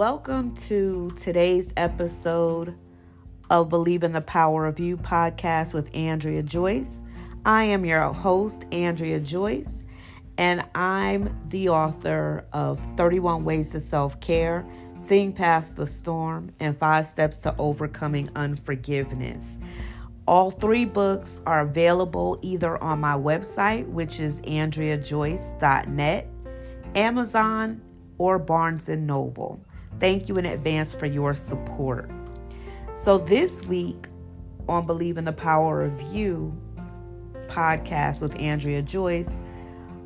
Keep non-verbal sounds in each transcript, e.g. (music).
Welcome to today's episode of Believe in the Power of You podcast with Andrea Joyce. I am your host, Andrea Joyce, and I'm the author of 31 Ways to Self Care, Seeing Past the Storm, and Five Steps to Overcoming Unforgiveness. All three books are available either on my website, which is andreajoyce.net, Amazon, or Barnes and Noble. Thank you in advance for your support. So, this week on Believe in the Power of You podcast with Andrea Joyce,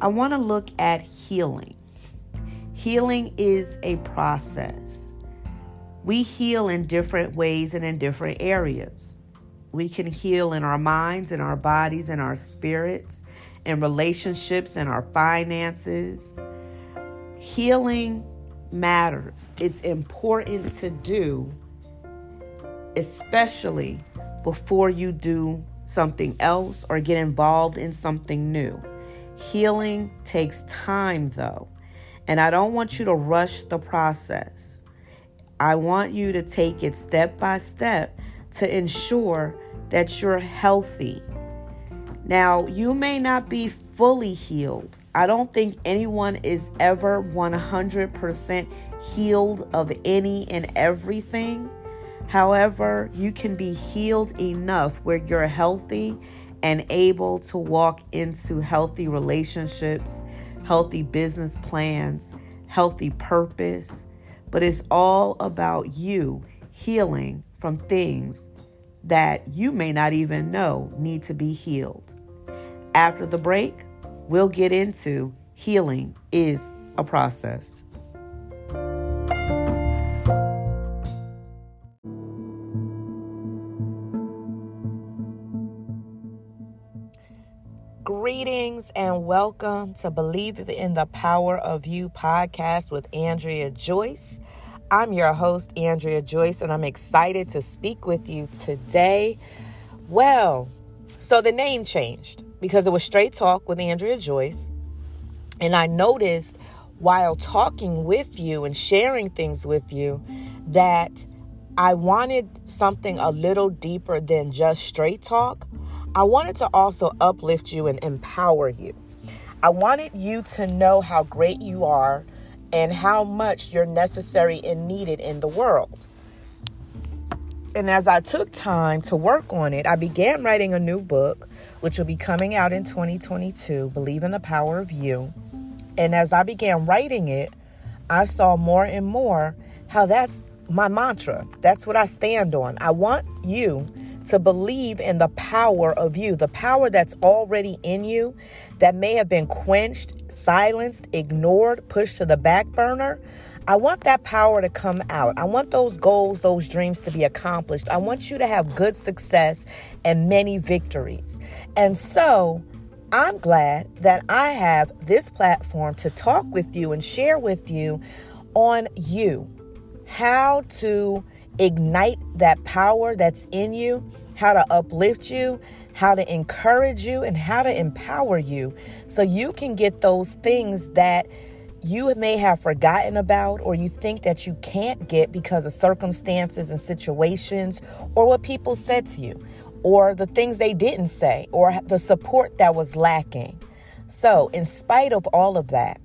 I want to look at healing. Healing is a process. We heal in different ways and in different areas. We can heal in our minds, in our bodies, in our spirits, in relationships, in our finances. Healing matters. It's important to do, especially before you do something else or get involved in something new. Healing takes time, though, and I don't want you to rush the process. I want you to take it step by step to ensure that you're healthy. Now, you may not be fully healed. I don't think anyone is ever 100% healed of any and everything. However, you can be healed enough where you're healthy and able to walk into healthy relationships, healthy business plans, healthy purpose. But it's all about you healing from things that you may not even know need to be healed. After the break, we'll get into healing is a process. Greetings and welcome to Believe in the Power of You podcast with Andrea Joyce. I'm your host, Andrea Joyce, and I'm excited to speak with you today. Well, so the name changed because it was Straight Talk with Andrea Joyce. And I noticed while talking with you and sharing things with you that I wanted something a little deeper than just straight talk. I wanted to also uplift you and empower you. I wanted you to know how great you are and how much you're necessary and needed in the world. And as I took time to work on it, I began writing a new book, which will be coming out in 2022 Believe in the Power of You. And as I began writing it, I saw more and more how that's my mantra. That's what I stand on. I want you to believe in the power of you, the power that's already in you that may have been quenched, silenced, ignored, pushed to the back burner. I want that power to come out. I want those goals, those dreams to be accomplished. I want you to have good success and many victories. And so, I'm glad that I have this platform to talk with you and share with you on you how to ignite that power that's in you, how to uplift you, how to encourage you, and how to empower you so you can get those things that you may have forgotten about or you think that you can't get because of circumstances and situations or what people said to you or the things they didn't say or the support that was lacking. So, in spite of all of that,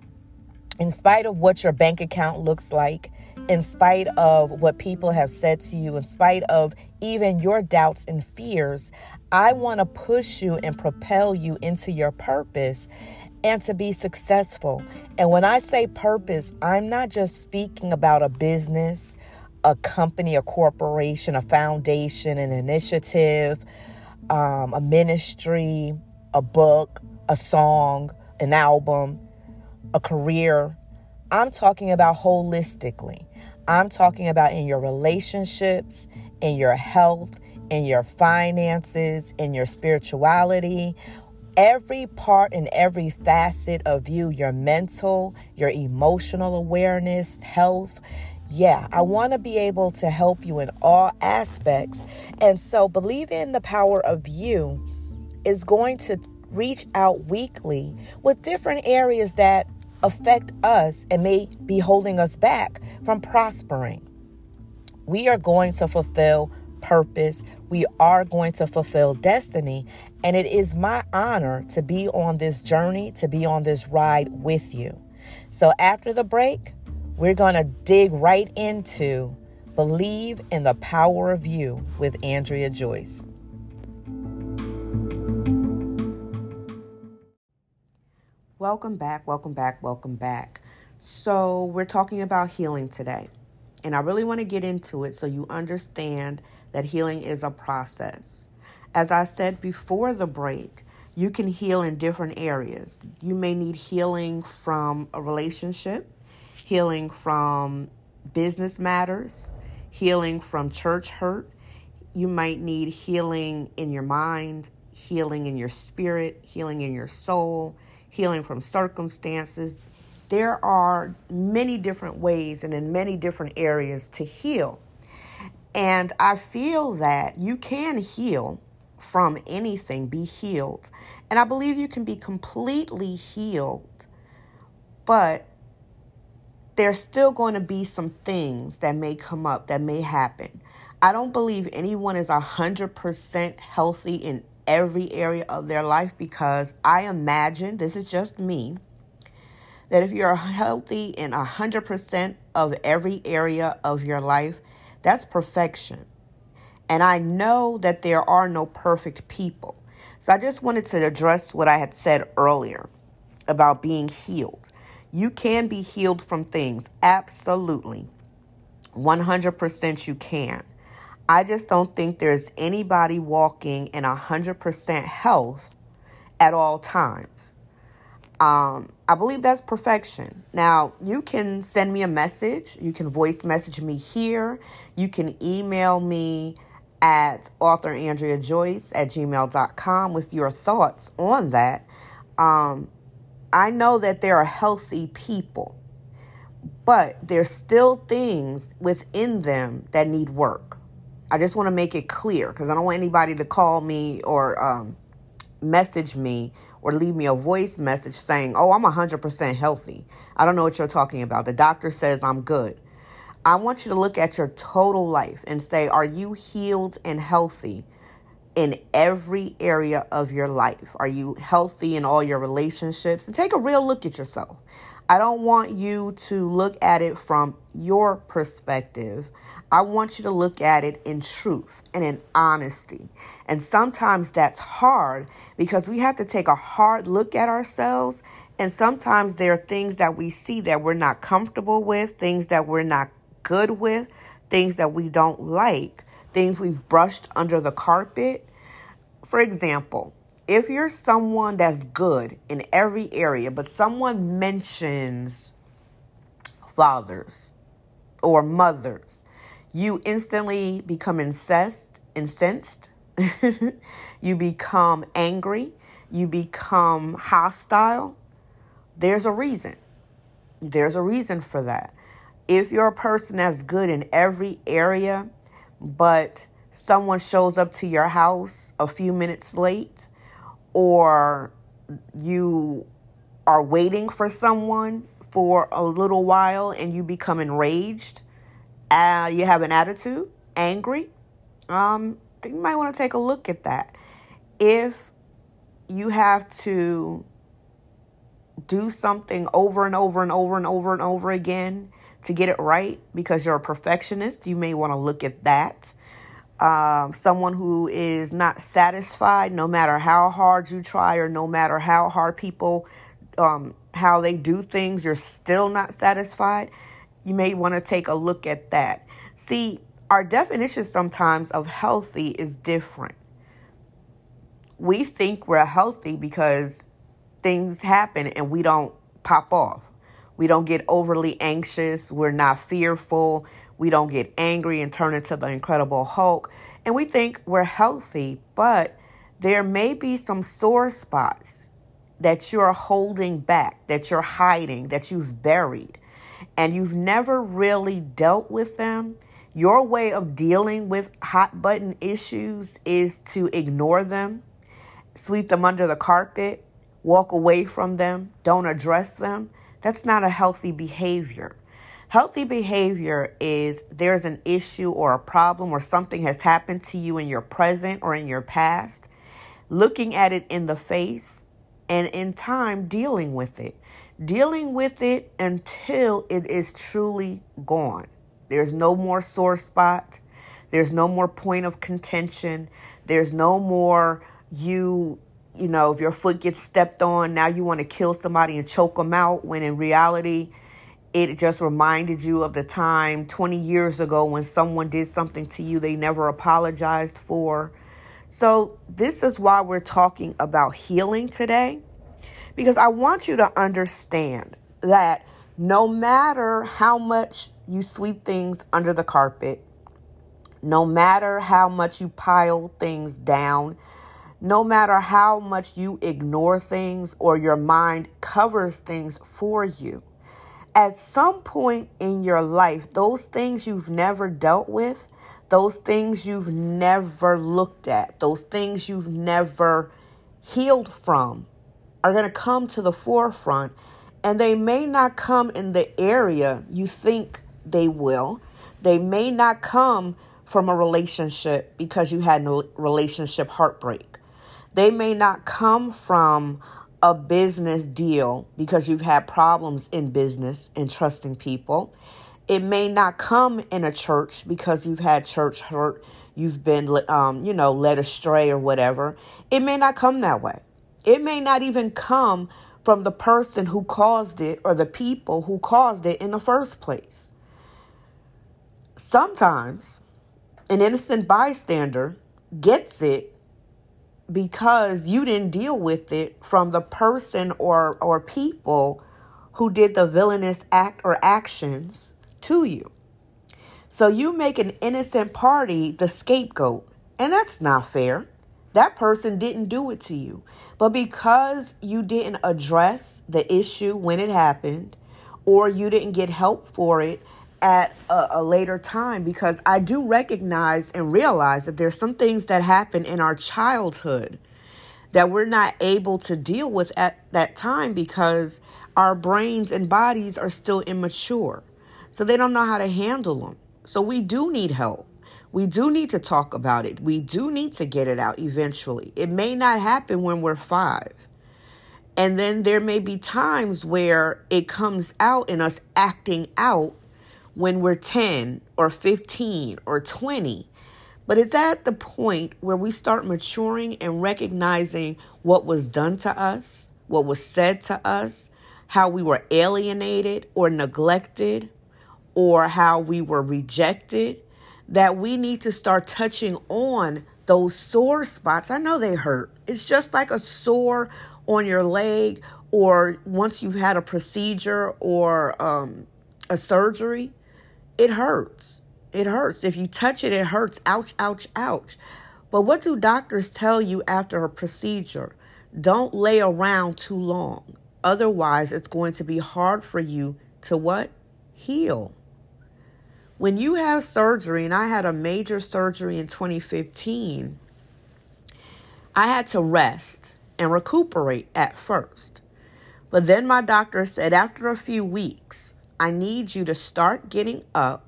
in spite of what your bank account looks like, in spite of what people have said to you, in spite of even your doubts and fears, I want to push you and propel you into your purpose and to be successful. And when I say purpose, I'm not just speaking about a business, a company, a corporation, a foundation, an initiative, um, a ministry, a book, a song, an album, a career. I'm talking about holistically. I'm talking about in your relationships, in your health, in your finances, in your spirituality, every part and every facet of you, your mental, your emotional awareness, health. Yeah, I want to be able to help you in all aspects. And so, believe in the power of you is going to reach out weekly with different areas that affect us and may be holding us back from prospering. We are going to fulfill purpose. We are going to fulfill destiny. And it is my honor to be on this journey, to be on this ride with you. So after the break, we're going to dig right into Believe in the Power of You with Andrea Joyce. Welcome back, welcome back, welcome back. So, we're talking about healing today. And I really want to get into it so you understand that healing is a process. As I said before the break, you can heal in different areas. You may need healing from a relationship, healing from business matters, healing from church hurt. You might need healing in your mind, healing in your spirit, healing in your soul healing from circumstances. There are many different ways and in many different areas to heal. And I feel that you can heal from anything, be healed. And I believe you can be completely healed, but there's still going to be some things that may come up, that may happen. I don't believe anyone is 100% healthy in every area of their life because I imagine, this is just me, that if you're healthy in 100% of every area of your life, that's perfection. And I know that there are no perfect people. So I just wanted to address what I had said earlier about being healed. You can be healed from things, absolutely. 100% you can. I just don't think there's anybody walking in 100% health at all times. Um, I believe that's perfection. Now, you can send me a message. You can voice message me here. You can email me at authorandreajoyce at gmail.com with your thoughts on that. Um, I know that there are healthy people, but there's still things within them that need work. I just want to make it clear because I don't want anybody to call me or um, message me or leave me a voice message saying, Oh, I'm 100% healthy. I don't know what you're talking about. The doctor says I'm good. I want you to look at your total life and say, Are you healed and healthy in every area of your life? Are you healthy in all your relationships? And take a real look at yourself. I don't want you to look at it from your perspective. I want you to look at it in truth and in honesty. And sometimes that's hard because we have to take a hard look at ourselves. And sometimes there are things that we see that we're not comfortable with, things that we're not good with, things that we don't like, things we've brushed under the carpet. For example, if you're someone that's good in every area, but someone mentions fathers or mothers, you instantly become incensed, incensed. (laughs) you become angry, you become hostile. There's a reason. There's a reason for that. If you're a person that's good in every area, but someone shows up to your house a few minutes late, or you are waiting for someone for a little while and you become enraged, uh, you have an attitude, angry, um, you might want to take a look at that. If you have to do something over and over and over and over and over again to get it right because you're a perfectionist, you may want to look at that. Um, someone who is not satisfied no matter how hard you try or no matter how hard people um, how they do things you're still not satisfied you may want to take a look at that. See, our definition sometimes of healthy is different. We think we're healthy because things happen and we don't pop off. We don't get overly anxious. We're not fearful. We don't get angry and turn into the Incredible Hulk. And we think we're healthy, but there may be some sore spots that you're holding back, that you're hiding, that you've buried and you've never really dealt with them, your way of dealing with hot button issues is to ignore them, sweep them under the carpet, walk away from them, don't address them. That's not a healthy behavior. Healthy behavior is there's an issue or a problem or something has happened to you in your present or in your past, looking at it in the face and in time dealing with it. Dealing with it until it is truly gone. There's no more sore spot. There's no more point of contention. There's no more you, you know, if your foot gets stepped on, now you want to kill somebody and choke them out when in reality, it just reminded you of the time 20 years ago when someone did something to you they never apologized for. So, this is why we're talking about healing today, because I want you to understand that no matter how much you sweep things under the carpet, no matter how much you pile things down, no matter how much you ignore things or your mind covers things for you, at some point in your life, those things you've never dealt with, those things you've never looked at, those things you've never healed from are going to come to the forefront. And they may not come in the area you think they will. They may not come from a relationship because you had a relationship heartbreak. They may not come from a business deal because you've had problems in business and trusting people. It may not come in a church because you've had church hurt, you've been, um, you know, led astray or whatever. It may not come that way. It may not even come from the person who caused it or the people who caused it in the first place. Sometimes an innocent bystander gets it because you didn't deal with it from the person or or people who did the villainous act or actions to you. So you make an innocent party the scapegoat, and that's not fair. That person didn't do it to you. But because you didn't address the issue when it happened, or you didn't get help for it at a, a, later time because I do recognize and realize that there's some things that happen in our childhood that we're not able to deal with at that time because our brains and bodies are still immature. So they don't know how to handle them. So we do need help. We do need to talk about it. We do need to get it out eventually. It may not happen when we're five. And then there may be times where it comes out in us acting out when we're 10 or 15 or 20. But it's at the point where we start maturing and recognizing what was done to us, what was said to us, how we were alienated or neglected, or how we were rejected, that we need to start touching on those sore spots. I know they hurt. It's just like a sore on your leg, or once you've had a procedure or um, a surgery it hurts. It hurts. If you touch it, it hurts. Ouch, ouch, ouch. But what do doctors tell you after a procedure? Don't lay around too long. Otherwise, it's going to be hard for you to what? Heal. When you have surgery, and I had a major surgery in 2015, I had to rest and recuperate at first. But then my doctor said after a few weeks, I need you to start getting up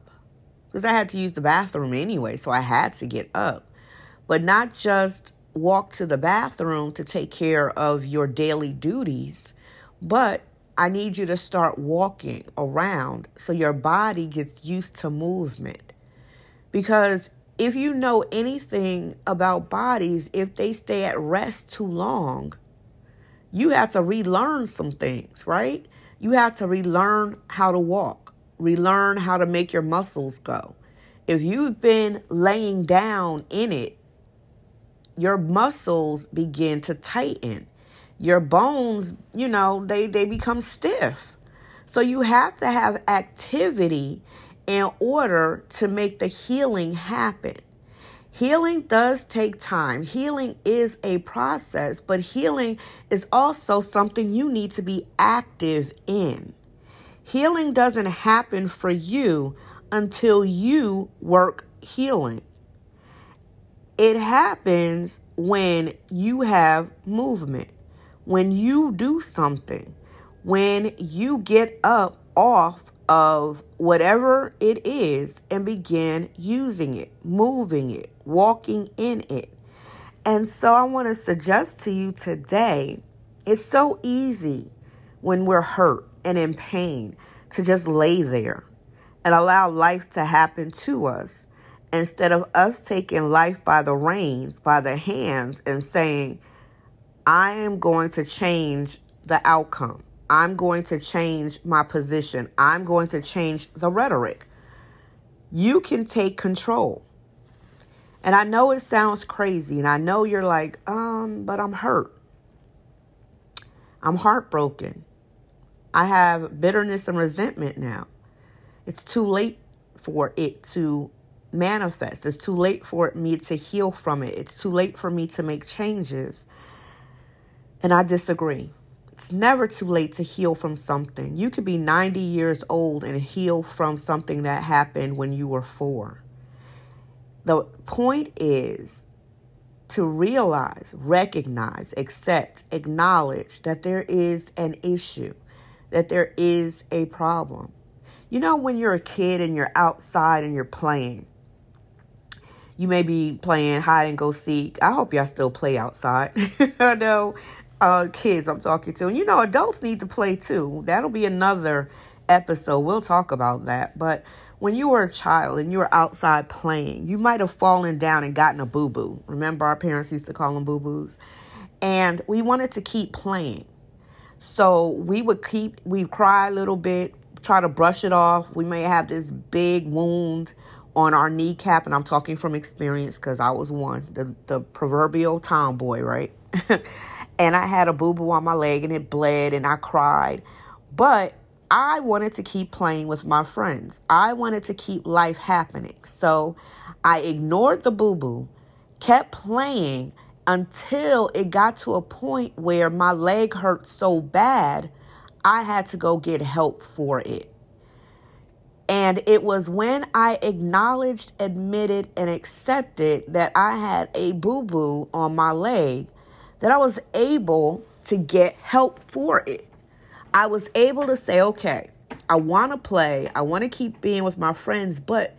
because I had to use the bathroom anyway, so I had to get up. But not just walk to the bathroom to take care of your daily duties, but I need you to start walking around so your body gets used to movement. Because if you know anything about bodies, if they stay at rest too long, you have to relearn some things, right? You have to relearn how to walk, relearn how to make your muscles go. If you've been laying down in it, your muscles begin to tighten. Your bones, you know, they, they become stiff. So you have to have activity in order to make the healing happen. Healing does take time. Healing is a process, but healing is also something you need to be active in. Healing doesn't happen for you until you work healing. It happens when you have movement, when you do something, when you get up off of whatever it is and begin using it, moving it, walking in it. And so I want to suggest to you today it's so easy when we're hurt and in pain to just lay there and allow life to happen to us instead of us taking life by the reins, by the hands, and saying, I am going to change the outcome. I'm going to change my position. I'm going to change the rhetoric. You can take control. And I know it sounds crazy, and I know you're like, um, but I'm hurt. I'm heartbroken. I have bitterness and resentment now. It's too late for it to manifest. It's too late for me to heal from it. It's too late for me to make changes. And I disagree. It's never too late to heal from something. You could be 90 years old and heal from something that happened when you were four. The point is to realize, recognize, accept, acknowledge that there is an issue, that there is a problem. You know, when you're a kid and you're outside and you're playing, you may be playing hide and go seek. I hope y'all still play outside. (laughs) I know uh, kids I'm talking to. And you know, adults need to play too. That'll be another episode. We'll talk about that. But when you were a child and you were outside playing, you might have fallen down and gotten a boo boo. Remember, our parents used to call them boo boos? And we wanted to keep playing. So we would keep, we'd cry a little bit, try to brush it off. We may have this big wound on our kneecap, and I'm talking from experience because I was one, the, the proverbial tomboy, right? (laughs) and I had a boo boo on my leg and it bled and I cried. But I wanted to keep playing with my friends. I wanted to keep life happening. So I ignored the boo boo, kept playing until it got to a point where my leg hurt so bad, I had to go get help for it. And it was when I acknowledged, admitted, and accepted that I had a boo boo on my leg that I was able to get help for it. I was able to say, okay, I want to play, I want to keep being with my friends, but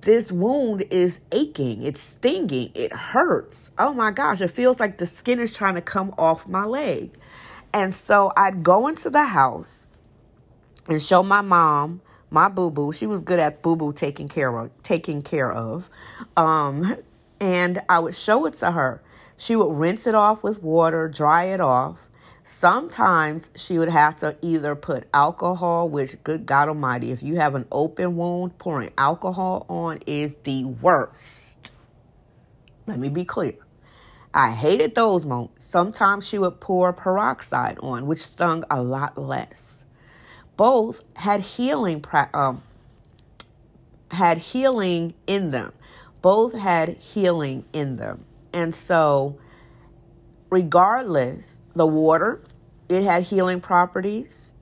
this wound is aching, it's stinging, it hurts. Oh my gosh, it feels like the skin is trying to come off my leg. And so I'd go into the house and show my mom my boo boo. She was good at boo boo taking care of taking care of. Um, and I would show it to her. She would rinse it off with water, dry it off. Sometimes she would have to either put alcohol, which, good God Almighty, if you have an open wound, pouring alcohol on is the worst. Let me be clear. I hated those moments. Sometimes she would pour peroxide on, which stung a lot less. Both had healing, um, had healing in them. Both had healing in them. And so, regardless, the water, it had healing properties.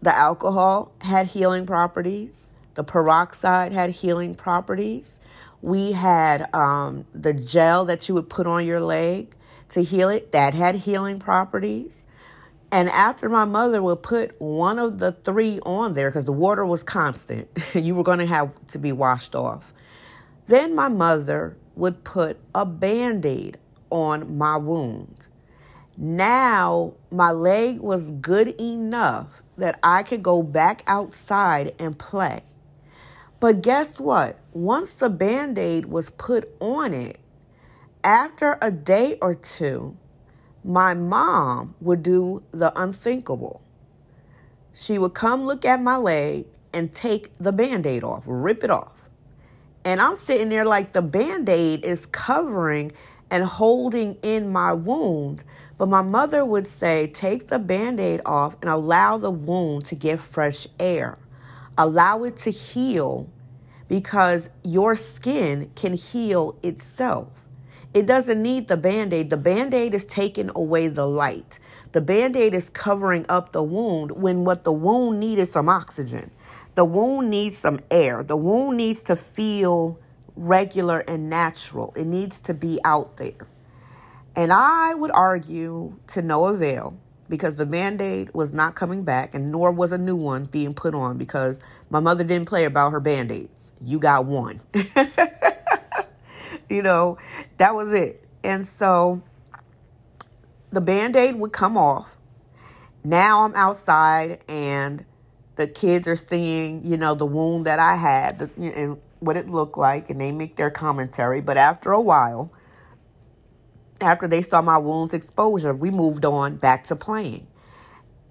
The alcohol had healing properties. The peroxide had healing properties. We had um, the gel that you would put on your leg to heal it, that had healing properties. And after my mother would put one of the three on there, because the water was constant, (laughs) you were going to have to be washed off. Then my mother would put a band aid on my wound. Now my leg was good enough that I could go back outside and play. But guess what? Once the band aid was put on it, after a day or two, my mom would do the unthinkable. She would come look at my leg and take the band aid off, rip it off. And I'm sitting there like the band aid is covering and holding in my wound. But my mother would say, take the band aid off and allow the wound to get fresh air. Allow it to heal because your skin can heal itself. It doesn't need the band aid. The band aid is taking away the light. The band aid is covering up the wound when what the wound needs is some oxygen. The wound needs some air. The wound needs to feel regular and natural. It needs to be out there. And I would argue to no avail because the band aid was not coming back, and nor was a new one being put on because my mother didn't play about her band aids. You got one. (laughs) you know, that was it. And so the band aid would come off. Now I'm outside, and the kids are seeing, you know, the wound that I had and what it looked like, and they make their commentary. But after a while, after they saw my wounds exposure, we moved on back to playing.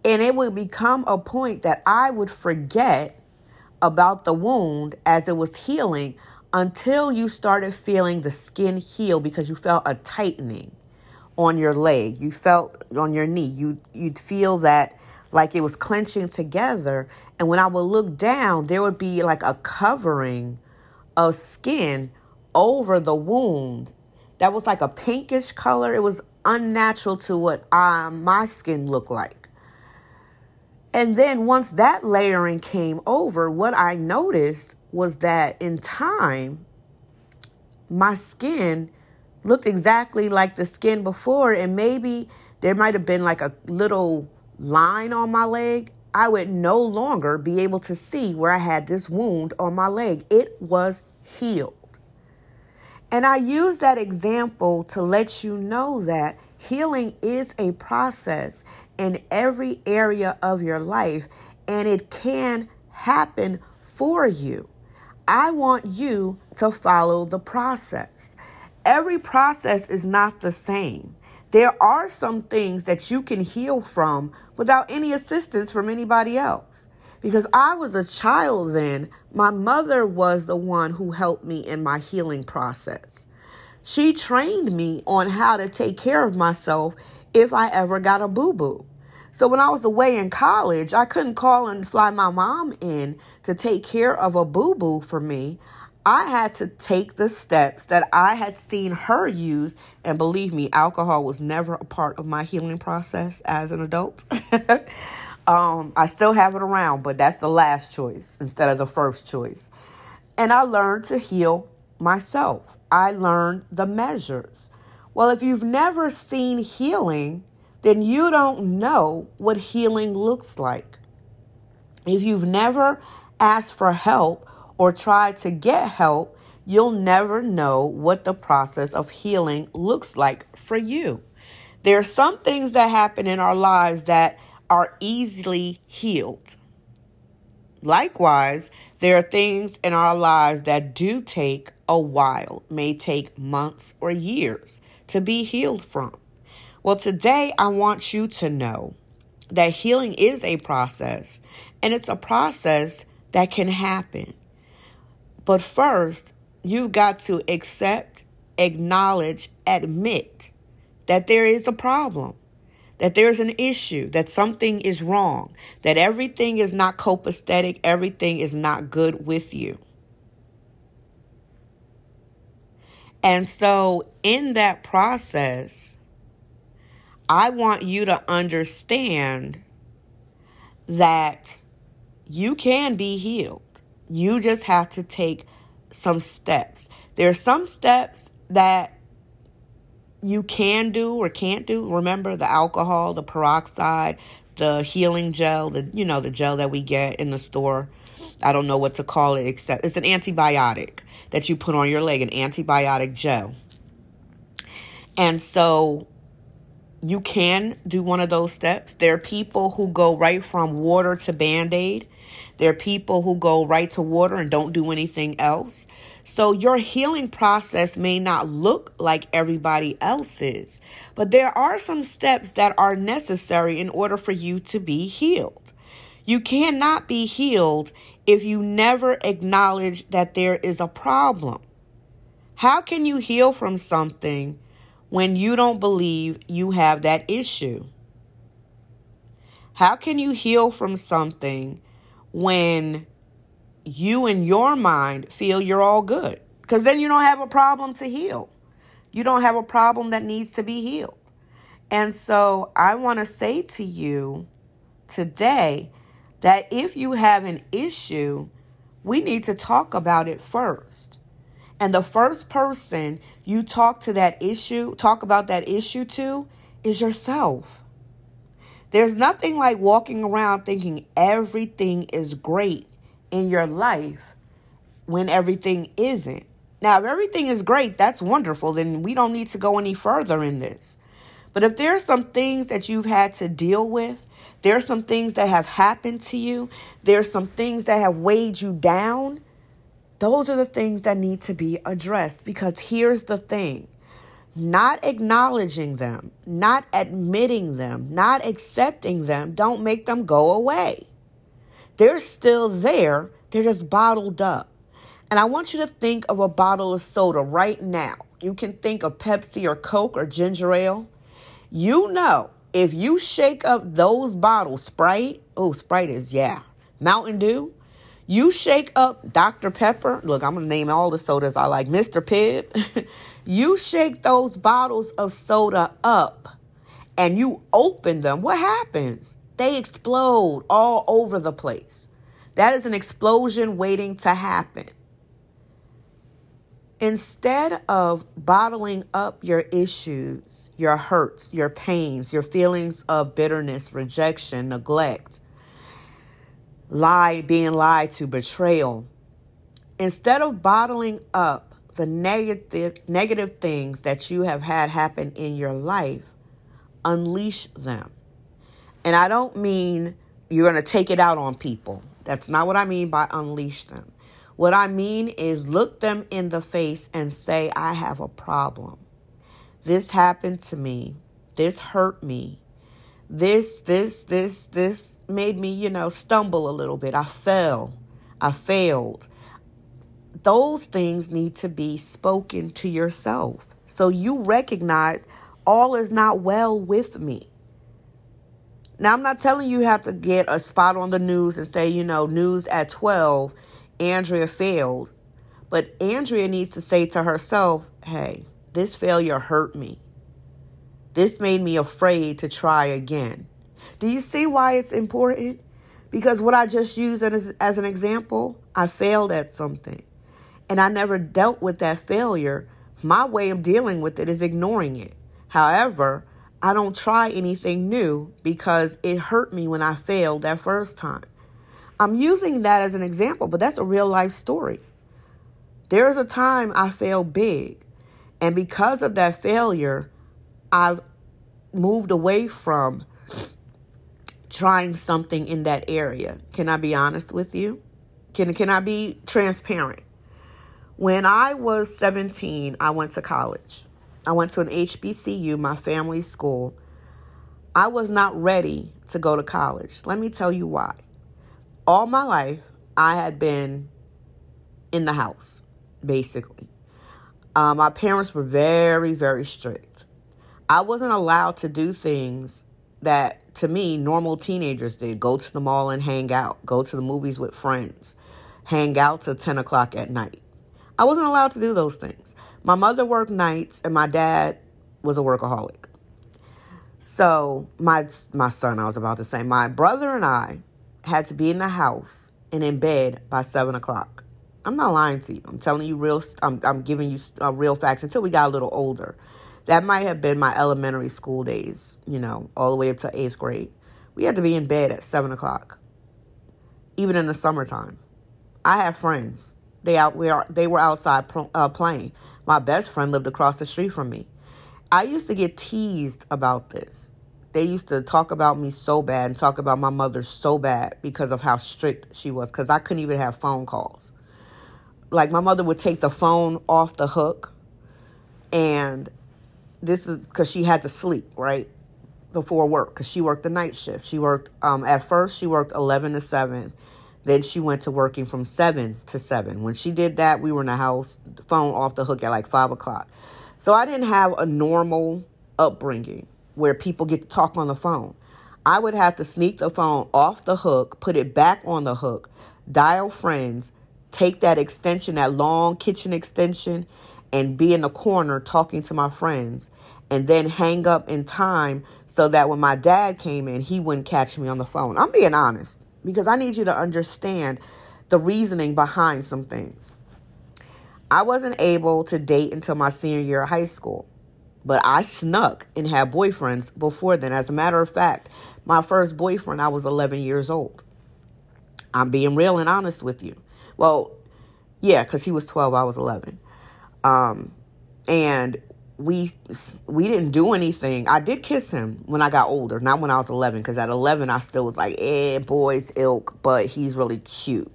And it would become a point that I would forget about the wound as it was healing until you started feeling the skin heal because you felt a tightening on your leg. You felt on your knee. You you'd feel that like it was clenching together. And when I would look down, there would be like a covering of skin over the wound that was like a pinkish color. It was unnatural to what um, my skin looked like. And then once that layering came over, what I noticed was that in time, my skin looked exactly like the skin before, and maybe there might have been like a little line on my leg, I would no longer be able to see where I had this wound on my leg. It was healed. And I use that example to let you know that healing is a process in every area of your life, and it can happen for you. I want you to follow the process. Every process is not the same. There are some things that you can heal from without any assistance from anybody else. Because I was a child then, my mother was the one who helped me in my healing process. She trained me on how to take care of myself if I ever got a boo boo. So when I was away in college, I couldn't call and fly my mom in to take care of a boo boo for me. I had to take the steps that I had seen her use. And believe me, alcohol was never a part of my healing process as an adult. (laughs) um, I still have it around, but that's the last choice instead of the first choice. And I learned to heal myself. I learned the measures. Well, if you've never seen healing, then you don't know what healing looks like. If you've never asked for help, or tried to get help, you'll never know what the process of healing looks like for you. There are some things that happen in our lives that are easily healed. Likewise, there are things in our lives that do take a while, may take months or years to be healed from. Well, today I want you to know that healing is a process, and it's a process that can happen. But first, you've got to accept, acknowledge, admit that there is a problem, that there's an issue, that something is wrong, that everything is not copacetic, everything is not good with you. And so, in that process, I want you to understand that you can be healed. You just have to take some steps. There are some steps that you can do or can't do. Remember the alcohol, the peroxide, the healing gel, the you know, the gel that we get in the store. I don't know what to call it except it's an antibiotic that you put on your leg, an antibiotic gel. And so you can do one of those steps. There are people who go right from water to band aid. There are people who go right to water and don't do anything else. So your healing process may not look like everybody else's, but there are some steps that are necessary in order for you to be healed. You cannot be healed if you never acknowledge that there is a problem. How can you heal from something when you don't believe you have that issue? How can you heal from something when you in your mind feel you're all good? Because then you don't have a problem to heal. You don't have a problem that needs to be healed. And so I want to say to you today that if you have an issue, we need to talk about it first. And the first person you talk to that issue, talk about that issue to, is yourself. There's nothing like walking around thinking everything is great in your life when everything isn't. Now, if everything is great, that's wonderful. Then we don't need to go any further in this. But if there are some things that you've had to deal with, there are some things that have happened to you, there are some things that have weighed you down, those are the things that need to be addressed. Because here's the thing not acknowledging them, not admitting them, not accepting them, don't make them go away. They're still there, they're just bottled up. And I want you to think of a bottle of soda right now. You can think of Pepsi or Coke or ginger ale. You know, if you shake up those bottles, Sprite, oh, Sprite is, yeah, Mountain Dew, you shake up Dr. Pepper. Look, I'm going to name all the sodas I like. Mr. Pibb. (laughs) you shake those bottles of soda up and you open them. What happens? They explode all over the place. That is an explosion waiting to happen. Instead of bottling up your issues, your hurts, your pains, your feelings of bitterness, rejection, neglect, lie, being lied to, betrayal, instead of bottling up the negative negative things that you have had happen in your life, unleash them. And I don't mean you're going to take it out on people. That's not what I mean by unleash them. What I mean is look them in the face and say, I have a problem. This happened to me. This hurt me. This, this, this, this made me, you know, stumble a little bit. I fell. I failed. Those things need to be spoken to yourself. So you recognize all is not well with me. Now, I'm not telling you, have to get a spot on the news and say, you know, news at 12 Andrea failed. But Andrea needs to say to herself, hey, this failure hurt me. This made me afraid to try again. Do you see why it's important? Because what I just used as, as an example, I failed at something and I never dealt with that failure. My way of dealing with it is ignoring it. However, I don't try anything new because it hurt me when I failed that first time. I'm using that as an example, but that's a real life story. There is a time I failed big, and because of that failure, I've moved away from trying something in that area. Can I be honest with you? Can can I be transparent? When I was 17, I went to college. I went to an HBCU, my family school. I was not ready to go to college. Let me tell you why all my life, I had been in the house, basically. Uh, my parents were very, very strict. I wasn't allowed to do things that, to me, normal teenagers did go to the mall and hang out, go to the movies with friends, hang out till 10 o'clock at night. I wasn't allowed to do those things. My mother worked nights, and my dad was a workaholic. So, my, my son, I was about to say, my brother and I had to be in the house and in bed by seven o'clock. I'm not lying to you. I'm telling you real. I'm, I'm giving you uh, real facts. Until we got a little older, that might have been my elementary school days. You know, all the way up to eighth grade. We had to be in bed at seven o'clock, even in the summertime. I have friends. They out. We are. They were outside uh, playing. My best friend lived across the street from me. I used to get teased about this they used to talk about me so bad and talk about my mother so bad because of how strict she was because I couldn't even have phone calls. Like my mother would take the phone off the hook and this is because she had to sleep, right? Before work because she worked the night shift. She worked, um, at first, she worked 11 to 7. Then she went to working from 7 to 7. When she did that, we were in the house, phone off the hook at like 5 o'clock. So I didn't have a normal upbringing where people get to talk on the phone. I would have to sneak the phone off the hook, put it back on the hook, dial friends, take that extension, that long kitchen extension, and be in the corner talking to my friends, and then hang up in time so that when my dad came in, he wouldn't catch me on the phone. I'm being honest because I need you to understand the reasoning behind some things. I wasn't able to date until my senior year of high school. But I snuck and had boyfriends before then. As a matter of fact, my first boyfriend, I was 11 years old. I'm being real and honest with you. Well, yeah, because he was 12, I was 11. Um, and we we didn't do anything. I did kiss him when I got older, not when I was 11, because at 11 I still was like, eh, boys ilk, but he's really cute.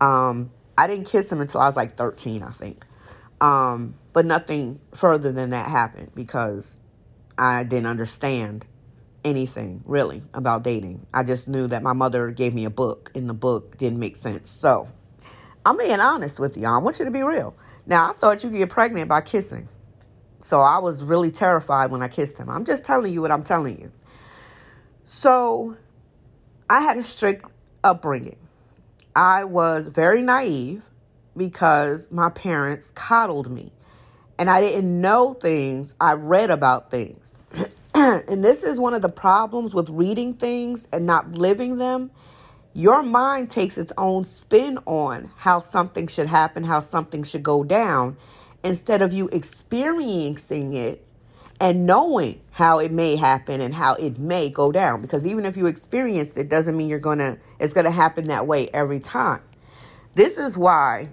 Um, I didn't kiss him until I was like 13, I think. Um, but nothing further than that happened because I didn't understand anything really about dating. I just knew that my mother gave me a book and the book didn't make sense. So I'm being honest with you. I want you to be real. Now, I thought you could get pregnant by kissing. So I was really terrified when I kissed him. I'm just telling you what I'm telling you. So I had a strict upbringing. I was very naive because my parents coddled me and I didn't know things. I read about things. (clears throat) and this is one of the problems with reading things and not living them. Your mind takes its own spin on how something should happen, how something should go down, instead of you experiencing it and knowing how it may happen and how it may go down. Because even if you experience it doesn't mean you're going to it's going to happen that way every time. This is why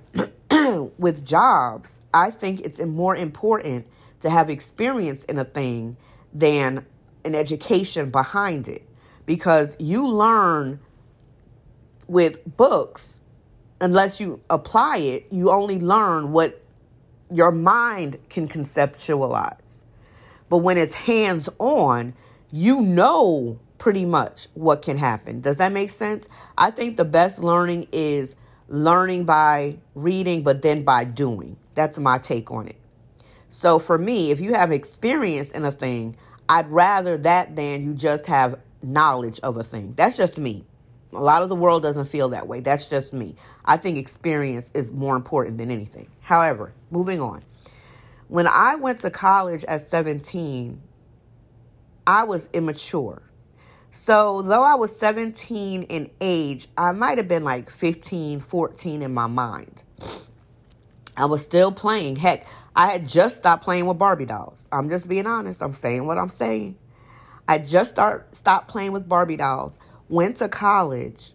(clears throat) with jobs i think it's more important to have experience in a thing than an education behind it. Because you learn with books unless you apply it you only learn what your mind can conceptualize. But when it's hands on, you know pretty much what can happen. Does that make sense? I think the best learning is learning by reading, but then by doing. That's my take on it. So for me, if you have experience in a thing, I'd rather that than you just have knowledge of a thing. That's just me. A lot of the world doesn't feel that way. That's just me. I think experience is more important than anything. However, moving on. When I went to college at 17, I was immature. So, though I was 17 in age, I might have been like 15, 14 in my mind. I was still playing. Heck, I had just stopped playing with Barbie dolls. I'm just being honest. I'm saying what I'm saying. I just start stopped playing with Barbie dolls went to college,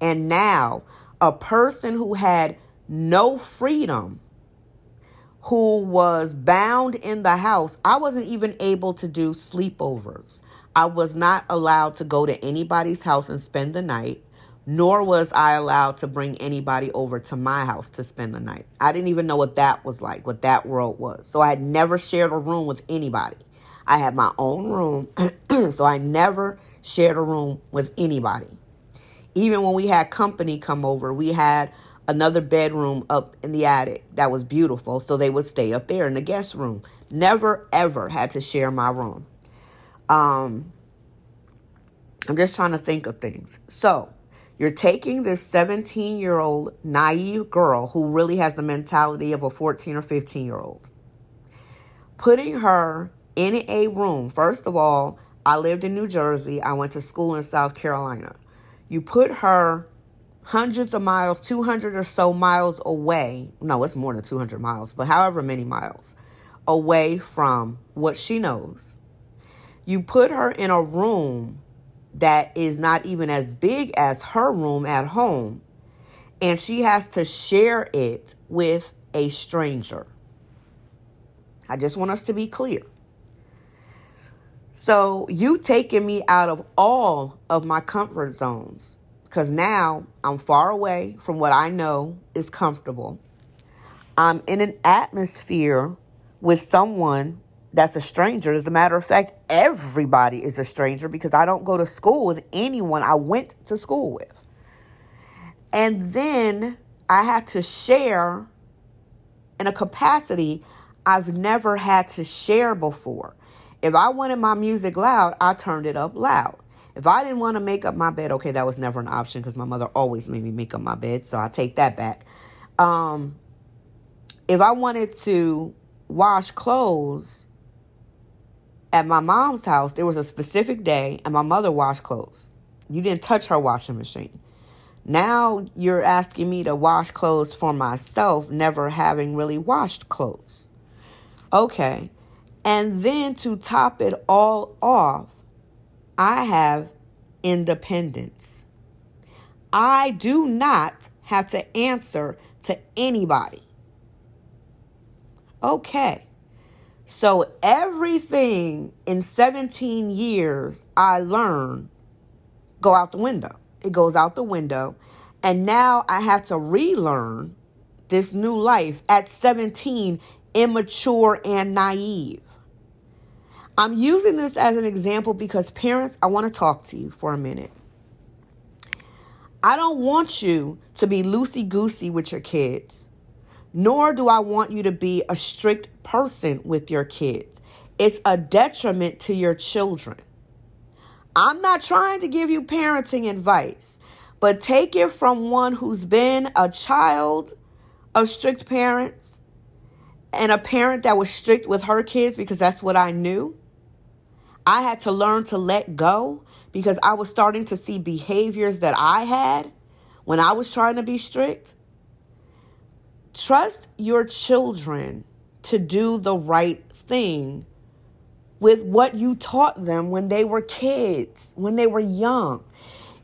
and now a person who had no freedom, who was bound in the house, I wasn't even able to do sleepovers. I was not allowed to go to anybody's house and spend the night, nor was I allowed to bring anybody over to my house to spend the night. I didn't even know what that was like, what that world was. So I had never shared a room with anybody. I had my own room, (clears throat) so I never shared a room with anybody. Even when we had company come over, we had another bedroom up in the attic that was beautiful, so they would stay up there in the guest room. Never ever had to share my room. Um, I'm just trying to think of things. So, you're taking this 17 year old naive girl who really has the mentality of a 14 or 15 year old, putting her in a room. First of all, I lived in New Jersey. I went to school in South Carolina. You put her hundreds of miles, 200 or so miles away. No, it's more than 200 miles, but however many miles away from what she knows. You put her in a room that is not even as big as her room at home, and she has to share it with a stranger. I just want us to be clear. So you taking me out of all of my comfort zones because now I'm far away from what I know is comfortable. I'm in an atmosphere with someone that's a stranger. As a matter of fact, everybody is a stranger because I don't go to school with anyone I went to school with. And then I had to share in a capacity I've never had to share before. If I wanted my music loud, I turned it up loud. If I didn't want to make up my bed, okay, that was never an option because my mother always made me make up my bed, so I take that back. Um, if I wanted to wash clothes at my mom's house, there was a specific day, and my mother washed clothes. You didn't touch her washing machine. Now you're asking me to wash clothes for myself, never having really washed clothes. Okay. And then to top it all off, I have independence. I do not have to answer to anybody. Okay. So everything in 17 years I learned go out the window. It goes out the window. And now I have to relearn this new life at 17, immature and naive. I'm using this as an example because parents, I want to talk to you for a minute. I don't want you to be loosey goosey with your kids, nor do I want you to be a strict person with your kids. It's a detriment to your children. I'm not trying to give you parenting advice, but take it from one who's been a child of strict parents and a parent that was strict with her kids because that's what I knew. I had to learn to let go because I was starting to see behaviors that I had when I was trying to be strict. Trust your children to do the right thing with what you taught them when they were kids, when they were young.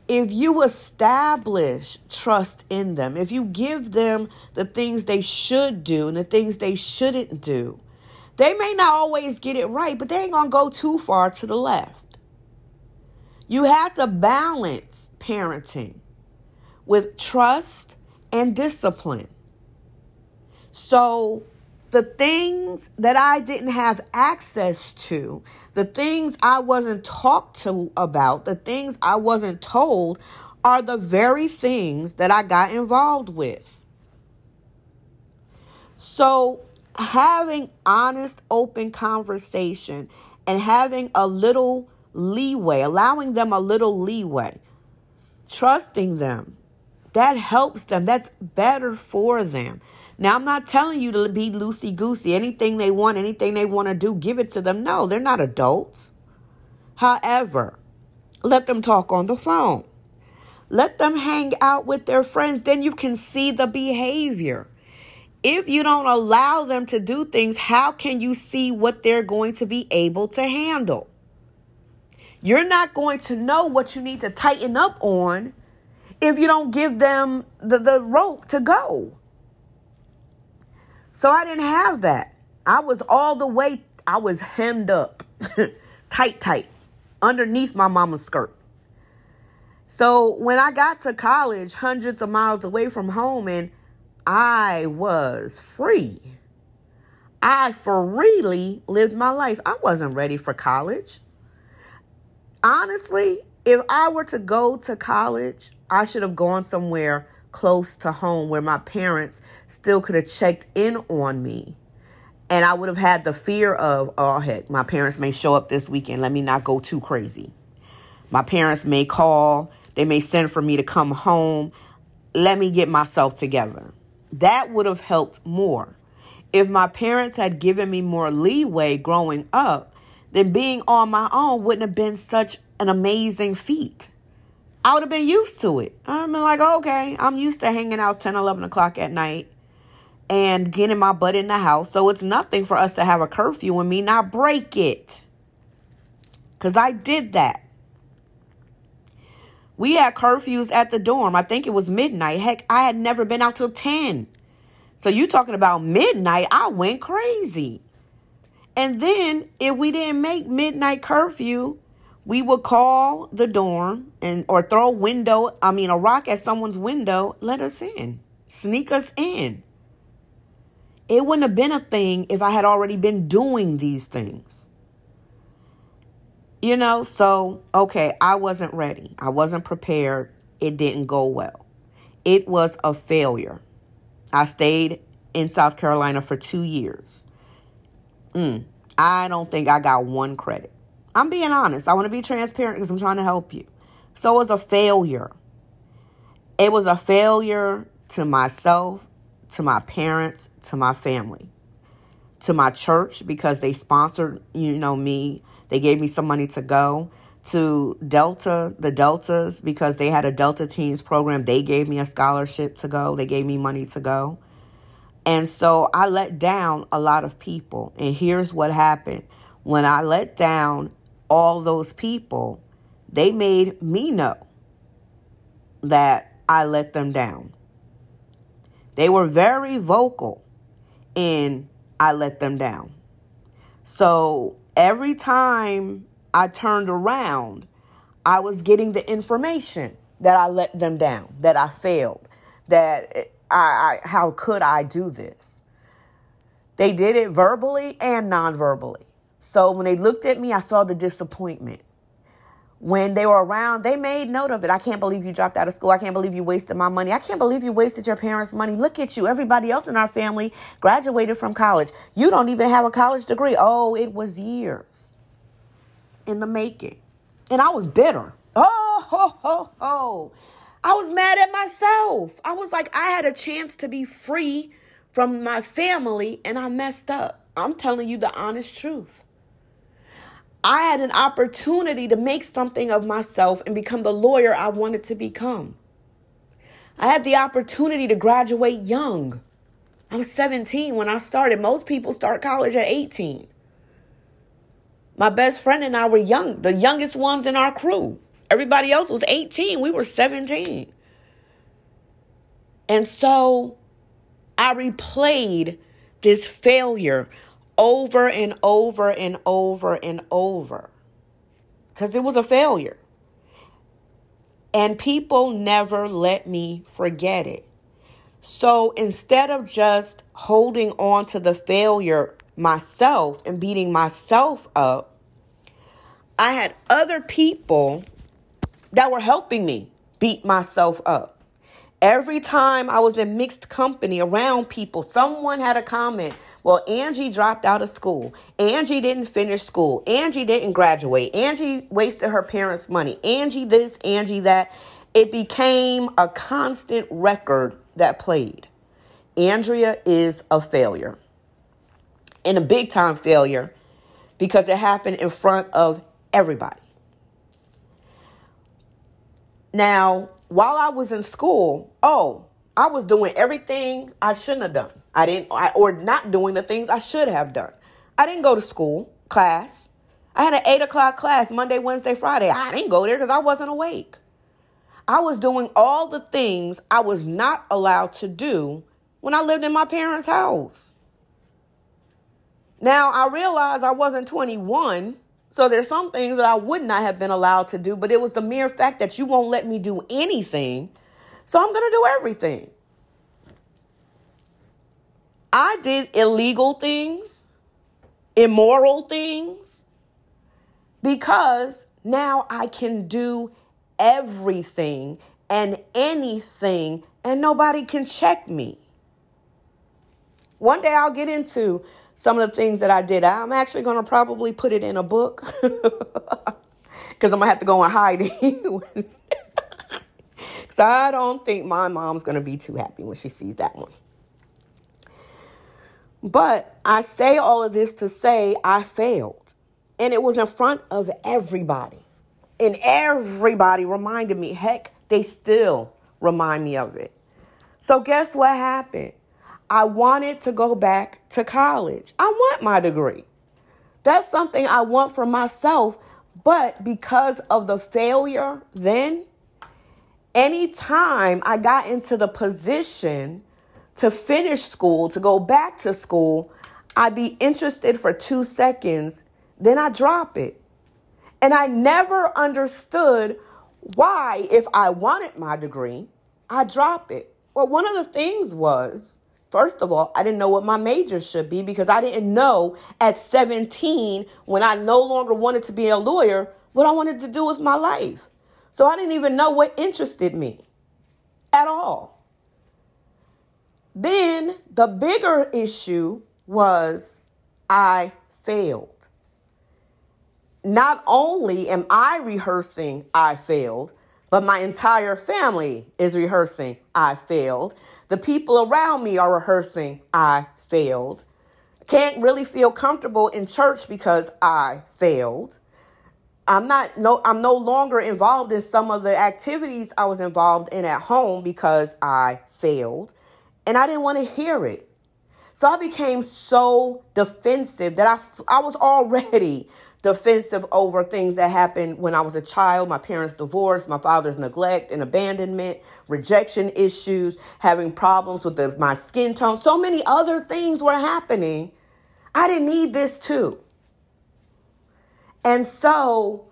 If you establish trust in them, if you give them the things they should do and the things they shouldn't do, they may not always get it right, but they ain't gonna go too far to the left. You have to balance parenting with trust and discipline. So, the things that I didn't have access to, the things I wasn't talked to about, the things I wasn't told are the very things that I got involved with. So, having honest, open conversation and having a little leeway, allowing them a little leeway, trusting them. That helps them. That's better for them. Now, I'm not telling you to be loosey goosey. Anything they want, anything they want to do, give it to them. No, they're not adults. However, let them talk on the phone. Let them hang out with their friends. Then you can see the behavior. If you don't allow them to do things, how can you see what they're going to be able to handle? You're not going to know what you need to tighten up on if you don't give them the, the rope to go. So I didn't have that. I was all the way, I was hemmed up, (laughs) tight, tight, underneath my mama's skirt. So when I got to college, hundreds of miles away from home, and I was free. I freely lived my life. I wasn't ready for college honestly, if I were to go to college, I should have gone somewhere close to home where my parents still could have checked in on me. And I would have had the fear of, oh, heck, my parents may show up this weekend. Let me not go too crazy. My parents may call. They may send for me to come home. Let me get myself together. That would have helped more. If my parents had given me more leeway growing up, then being on my own wouldn't have been such an amazing feat. I would have been used to it. I'm like, okay, I'm used to hanging out 10, 11 o'clock at night and getting my butt in the house. So it's nothing for us to have a curfew and me not break it. Because I did that. We had curfews at the dorm. I think it was midnight. Heck, I had never been out till 10. So you talking about midnight, I went crazy. And then if we didn't make midnight curfew, we would call the dorm and or throw a window, I mean a rock at someone's window, let us in. Sneak us in. It wouldn't have been a thing if I had already been doing these things. You know, so okay, I wasn't ready. I wasn't prepared. It didn't go well. It was a failure. I stayed in South Carolina for 2 years. Mm, I don't think I got one credit. I'm being honest. I want to be transparent because I'm trying to help you. So it was a failure. It was a failure to myself, to my parents, to my family, to my church because they sponsored, you know, me. They gave me some money to go to Delta, the Deltas, because they had a Delta Teens program. They gave me a scholarship to go. They gave me money to go. And so I let down a lot of people. And here's what happened when I let down all those people, they made me know that I let them down. They were very vocal in I let them down. So every time I turned around, I was getting the information that I let them down, that I failed, that I, I how could I do this? They did it verbally and non-verbally. So when they looked at me, I saw the disappointment. When they were around, they made note of it. I can't believe you dropped out of school. I can't believe you wasted my money. I can't believe you wasted your parents' money. Look at you. Everybody else in our family graduated from college. You don't even have a college degree. Oh, it was years in the making. And I was bitter. Oh, ho, ho, ho. I was mad at myself. I was like, I had a chance to be free from my family and I messed up. I'm telling you the honest truth. I had an opportunity to make something of myself and become the lawyer I wanted to become. I had the opportunity to graduate young. I was 17 when I started. Most people start college at 18. My best friend and I were young, the youngest ones in our crew. Everybody else was 18. We were 17. And so I replayed this failure over and over and over and over because it was a failure. And people never let me forget it. So instead of just holding on to the failure myself and beating myself up, I had other people that were helping me beat myself up. Every time I was in mixed company around people, someone had a comment. Well, Angie dropped out of school. Angie didn't finish school. Angie didn't graduate. Angie wasted her parents' money. Angie this, Angie that. It became a constant record that played. Andrea is a failure. And a big time failure because it happened in front of everybody. Now, while I was in school, oh, I was doing everything I shouldn't have done. I didn't, I, or not doing the things I should have done. I didn't go to school, class. I had an eight o'clock class Monday, Wednesday, Friday. I didn't go there because I wasn't awake. I was doing all the things I was not allowed to do when I lived in my parents' house. Now I realized I wasn't 21 so there's some things that I would not have been allowed to do, but it was the mere fact that you won't let me do anything. So I'm going to do everything. I did illegal things, immoral things, because now I can do everything and anything, and nobody can check me. One day I'll get into some of the things that I did. I'm actually going to probably put it in a book (laughs) because I'm going to have to go and hide it. (laughs) Because I don't think my mom's going to be too happy when she sees that one. But I say all of this to say I failed. And it was in front of everybody. And everybody reminded me. Heck, they still remind me of it. So, guess what happened? I wanted to go back to college. I want my degree. That's something I want for myself. But because of the failure then, anytime I got into the position to finish school, to go back to school, I'd be interested for two seconds, then I drop it. And I never understood why, if I wanted my degree, I drop it. Well, one of the things was First of all, I didn't know what my major should be because I didn't know at 17 when I no longer wanted to be a lawyer what I wanted to do with my life. So I didn't even know what interested me at all. Then the bigger issue was I failed. Not only am I rehearsing I failed, but my entire family is rehearsing I failed. The people around me are rehearsing, I failed. Can't really feel comfortable in church because I failed. I'm not no I'm no longer involved in some of the activities I was involved in at home because I failed and I didn't want to hear it. So I became so defensive that I I was already (laughs) defensive over things that happened when I was a child, my parents' divorce, my father's neglect and abandonment, rejection issues, having problems with the, my skin tone. So many other things were happening. I didn't need this too. And so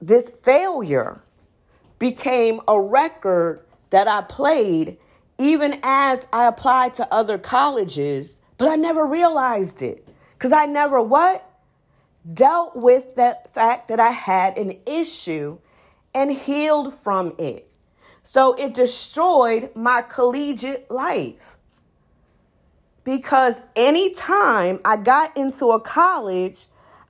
this failure became a record that I played even as I applied to other colleges, but I never realized it because I never what? Dealt with that fact that I had an issue and healed from it. So it destroyed my collegiate life. Because anytime I got into a college,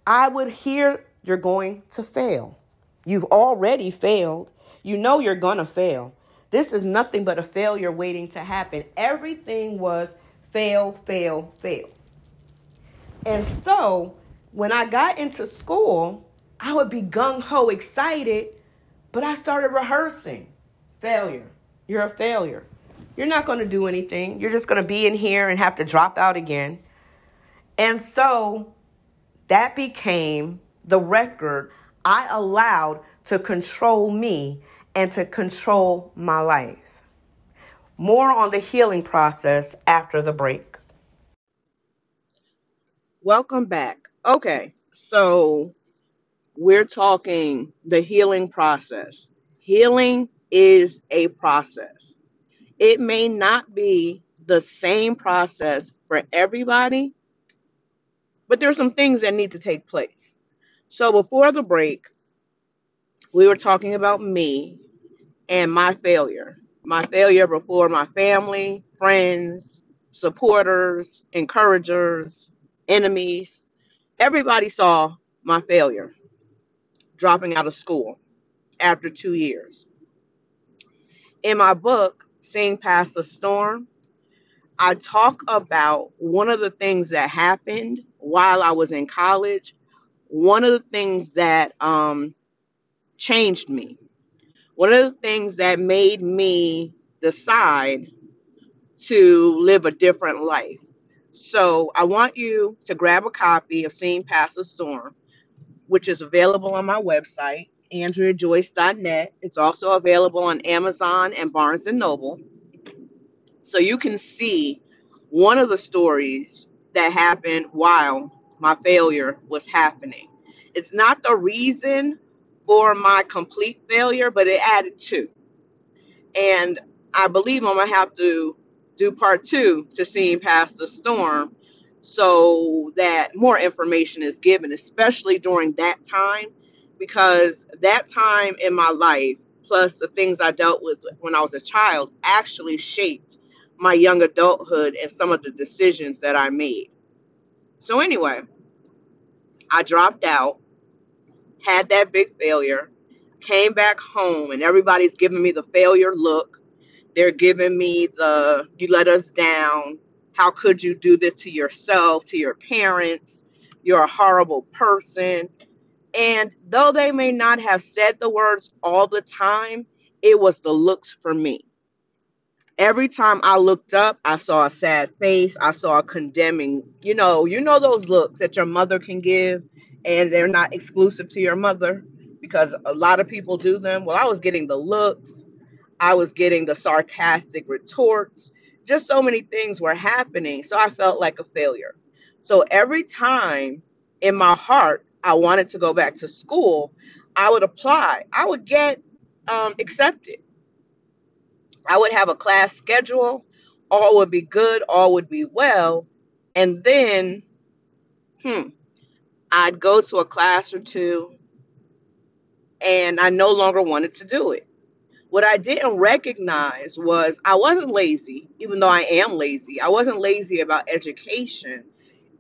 I would hear, You're going to fail. You've already failed. You know you're going to fail. This is nothing but a failure waiting to happen. Everything was fail, fail, fail. And so when I got into school, I would be gung ho excited, but I started rehearsing failure. You're a failure. You're not going to do anything. You're just going to be in here and have to drop out again. And so that became the record I allowed to control me and to control my life. More on the healing process after the break. Welcome back. Okay, so we're talking the healing process. Healing is a process. It may not be the same process for everybody, but there's some things that need to take place. So before the break, we were talking about me and my failure. My failure before my family, friends, supporters, encouragers, enemies. Everybody saw my failure dropping out of school after two years. In my book, Seeing Past the Storm, I talk about one of the things that happened while I was in college. One of the things that um, changed me one of the things that made me decide to live a different life. So I want you to grab a copy of Seeing Past the Storm, which is available on my website, andreajoyce.net. It's also available on Amazon and Barnes Noble. So you can see one of the stories that happened while my failure was happening. It's not the reason for my complete failure, but it added two. And I believe I'm going to have to do part two to seeing past the storm so that more information is given, especially during that time, because that time in my life, plus the things I dealt with when I was a child, actually shaped my young adulthood and some of the decisions that I made. So, anyway, I dropped out had that big failure, came back home, and everybody's giving me the failure look. They're giving me the, you let us down. How could you do this to yourself, to your parents? You're a horrible person. And though they may not have said the words all the time, it was the looks for me. Every time I looked up, I saw a sad face. I saw a condemning, you know, you know those looks that your mother can give and they're not exclusive to your mother because a lot of people do them. Well, I was getting the looks, I was getting the sarcastic retorts, just so many things were happening. So I felt like a failure. So every time in my heart I wanted to go back to school, I would apply, I would get um, accepted. I would have a class schedule, all would be good, all would be well. And then, hmm, I'd go to a class or two and I no longer wanted to do it. What I didn't recognize was I wasn't lazy, even though I am lazy. I wasn't lazy about education.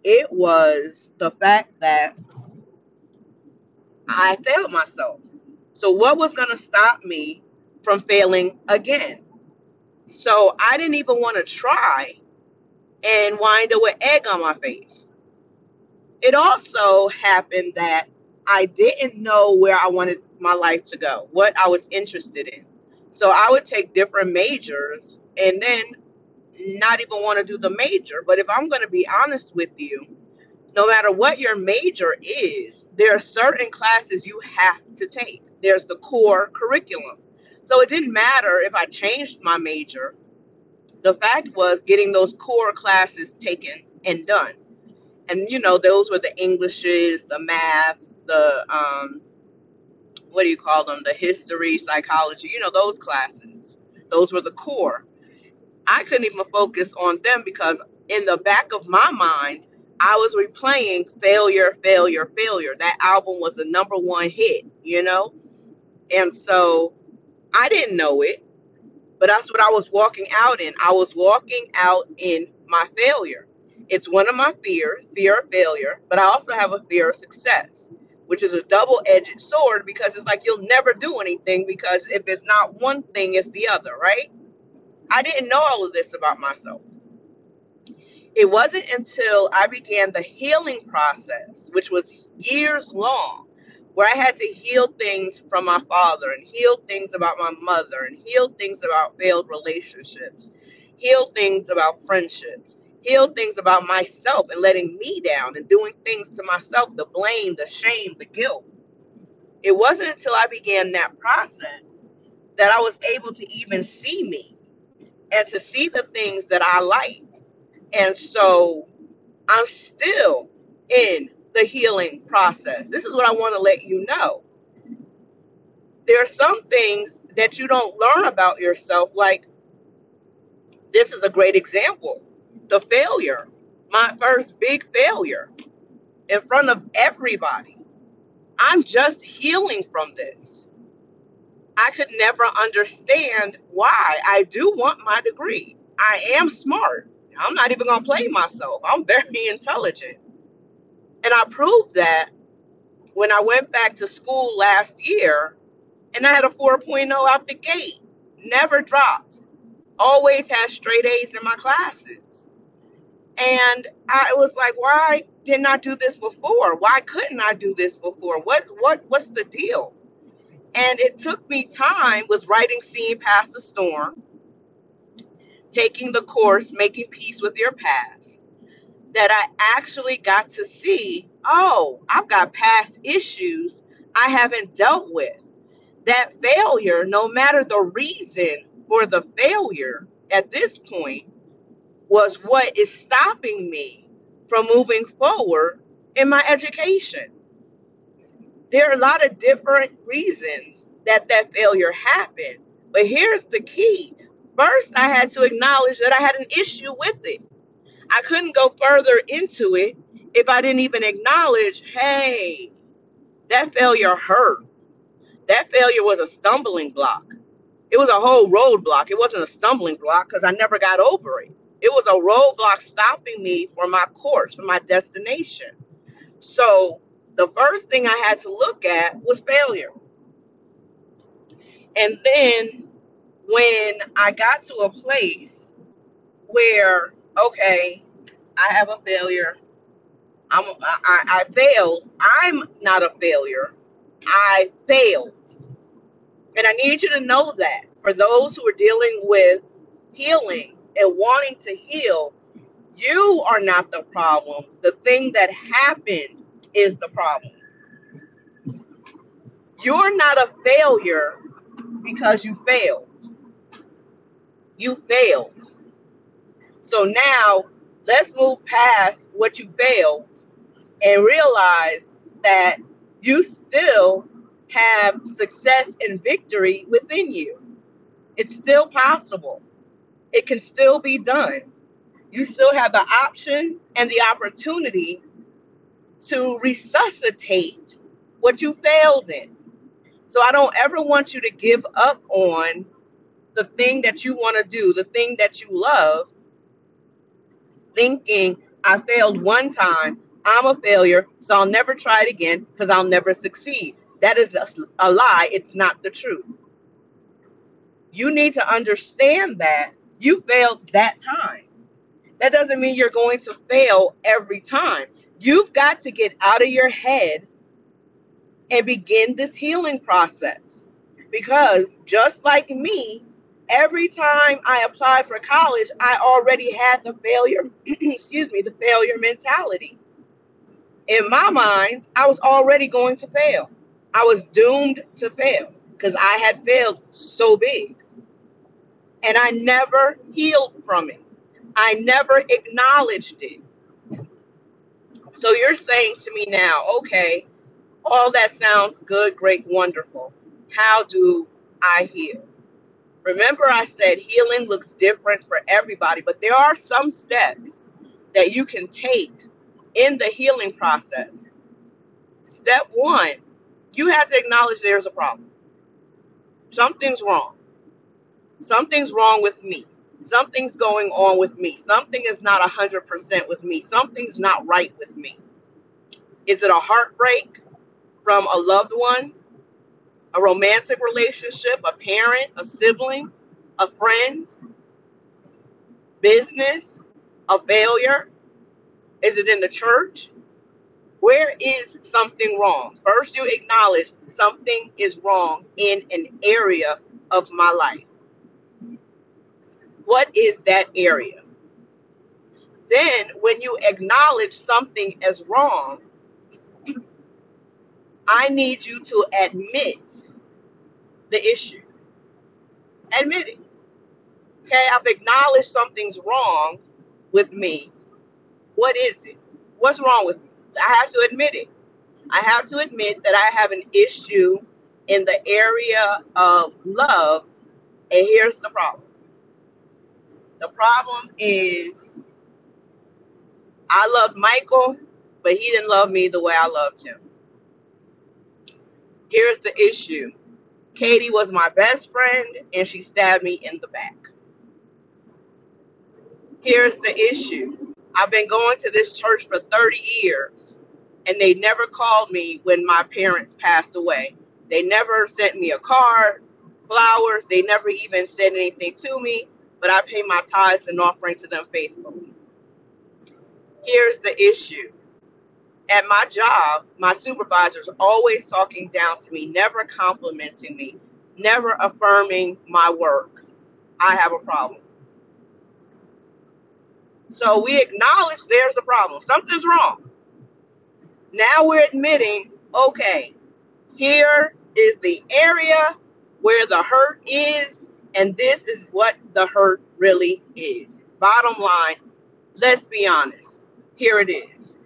It was the fact that I failed myself. So, what was going to stop me from failing again? So, I didn't even want to try and wind up with egg on my face it also happened that I didn't know where I wanted my life to go, what I was interested in. So I would take different majors and then not even want to do the major. But if I'm going to be honest with you, no matter what your major is, there are certain classes you have to take. There's the core curriculum. So it didn't matter if I changed my major. The fact was getting those core classes taken and done. And you know, those were the Englishes, the math, the um, what do you call them? The history, psychology, you know, those classes. Those were the core. I couldn't even focus on them because in the back of my mind, I was replaying failure, failure, failure. That album was the number one hit, you know? And so I didn't know it, but that's what I was walking out in. I was walking out in my failure. It's one of my fears, fear of failure, but I also have a fear of success, which is a double edged sword because it's like you'll never do anything because if it's not one thing, it's the other, right? I didn't know all of this about myself. It wasn't until I began the healing process, which was years long, where I had to heal things from my father and heal things about my mother and heal things about failed relationships, heal things about friendships, heal things about myself and letting me down and doing things to myself, the blame, the shame, the guilt. It wasn't until I began that process that I was able to even see me and to see the things that I liked. And so I'm still in the healing process. This is what I want to let you know. There are some things that you don't learn about yourself, like this is a great example. The failure, my first big failure in front of everybody. I'm just healing from this. I could never understand why. I do want my degree. I am smart. I'm not even going to play myself. I'm very (laughs) intelligent. And I proved that when I went back to school last year and I had a 4.0 out the gate. Never dropped. Always had straight A's in my classes. And I was like, why didn't I do this before? Why couldn't I do this before? What what what's the deal? And it took me time was writing Seeing Past the Storm, taking the course Making Peace with Your Past, that I actually got to see, oh, I've got past issues I haven't dealt with. That failure, no matter the reason for the failure at this point, was what is stopping me from moving forward in my education. There are a lot of different reasons that that failure happened. But here's the key. First, I had to acknowledge that I had an issue with it. I couldn't go further into it if I didn't even acknowledge, hey, that failure hurt. That failure was a stumbling block. It was a whole roadblock. It wasn't a stumbling block because I never got over it. It was a roadblock stopping me from my course, from my destination. So the first thing I had to look at was failure. And then when I got to a place where, okay, I have a failure. I'm I, I failed. I'm not a failure. I failed. And I need you to know that for those who are dealing with healing and wanting to heal, you are not the problem. The thing that happened is the problem. You're not a failure because you failed. You failed. So now let's move past what you failed and realize that you still have success and victory within you. It's still possible. It can still be done. You still have the option and the opportunity to resuscitate what you failed in. So I don't ever want you to give up on the thing that you want to do, the thing that you love, thinking I failed one time, I'm a failure, so I'll never try it again because I'll never succeed. That is a, a lie. It's not the truth. You need to understand that you failed that time. That doesn't mean you're going to fail every time. You've got to get out of your head and begin this healing process. Because just like me, every time I applied for college, I already had the failure, (clears throat) excuse me, the failure mentality. in my mind, I was already going to fail. I was doomed to fail because I had failed so big. And I never healed from it. I never acknowledged it. So you're saying to me now, okay, all that sounds good, great, wonderful. How do I heal? Remember, I said healing looks different for everybody, but there are some steps that you can take in the healing process. Step one, you have to acknowledge there's a problem. Something's wrong. Something's wrong with me. Something's going on with me. Something is not 100% with me. Something's not right with me. Is it a heartbreak from a loved one? A romantic relationship? A parent? A sibling? A friend? Business? A failure? Is it in the church? Where is something wrong? First, you acknowledge something is wrong in an area of my life. What is that area? Then, when you acknowledge something as wrong, (clears throat) I need you to admit the issue. Admit it. Okay, I've acknowledged something's wrong with me. What is it? What's wrong with me? I have to admit it. I have to admit that I have an issue in the area of love. And here's the problem the problem is I loved Michael, but he didn't love me the way I loved him. Here's the issue Katie was my best friend, and she stabbed me in the back. Here's the issue I've been going to this church for 30 years, and they never called me when my parents passed away. They never sent me a card, flowers. They never even said anything to me, but I pay my tithes and offerings to them faithfully. Here's the issue. At my job, my supervisor's always talking down to me, never complimenting me, never affirming my work. I have a problem. So we acknowledge there's a problem. Something's wrong. Now we're admitting, okay, here is the area where the hurt is, and this is what the hurt really is. Bottom line, let's be honest. Here it is.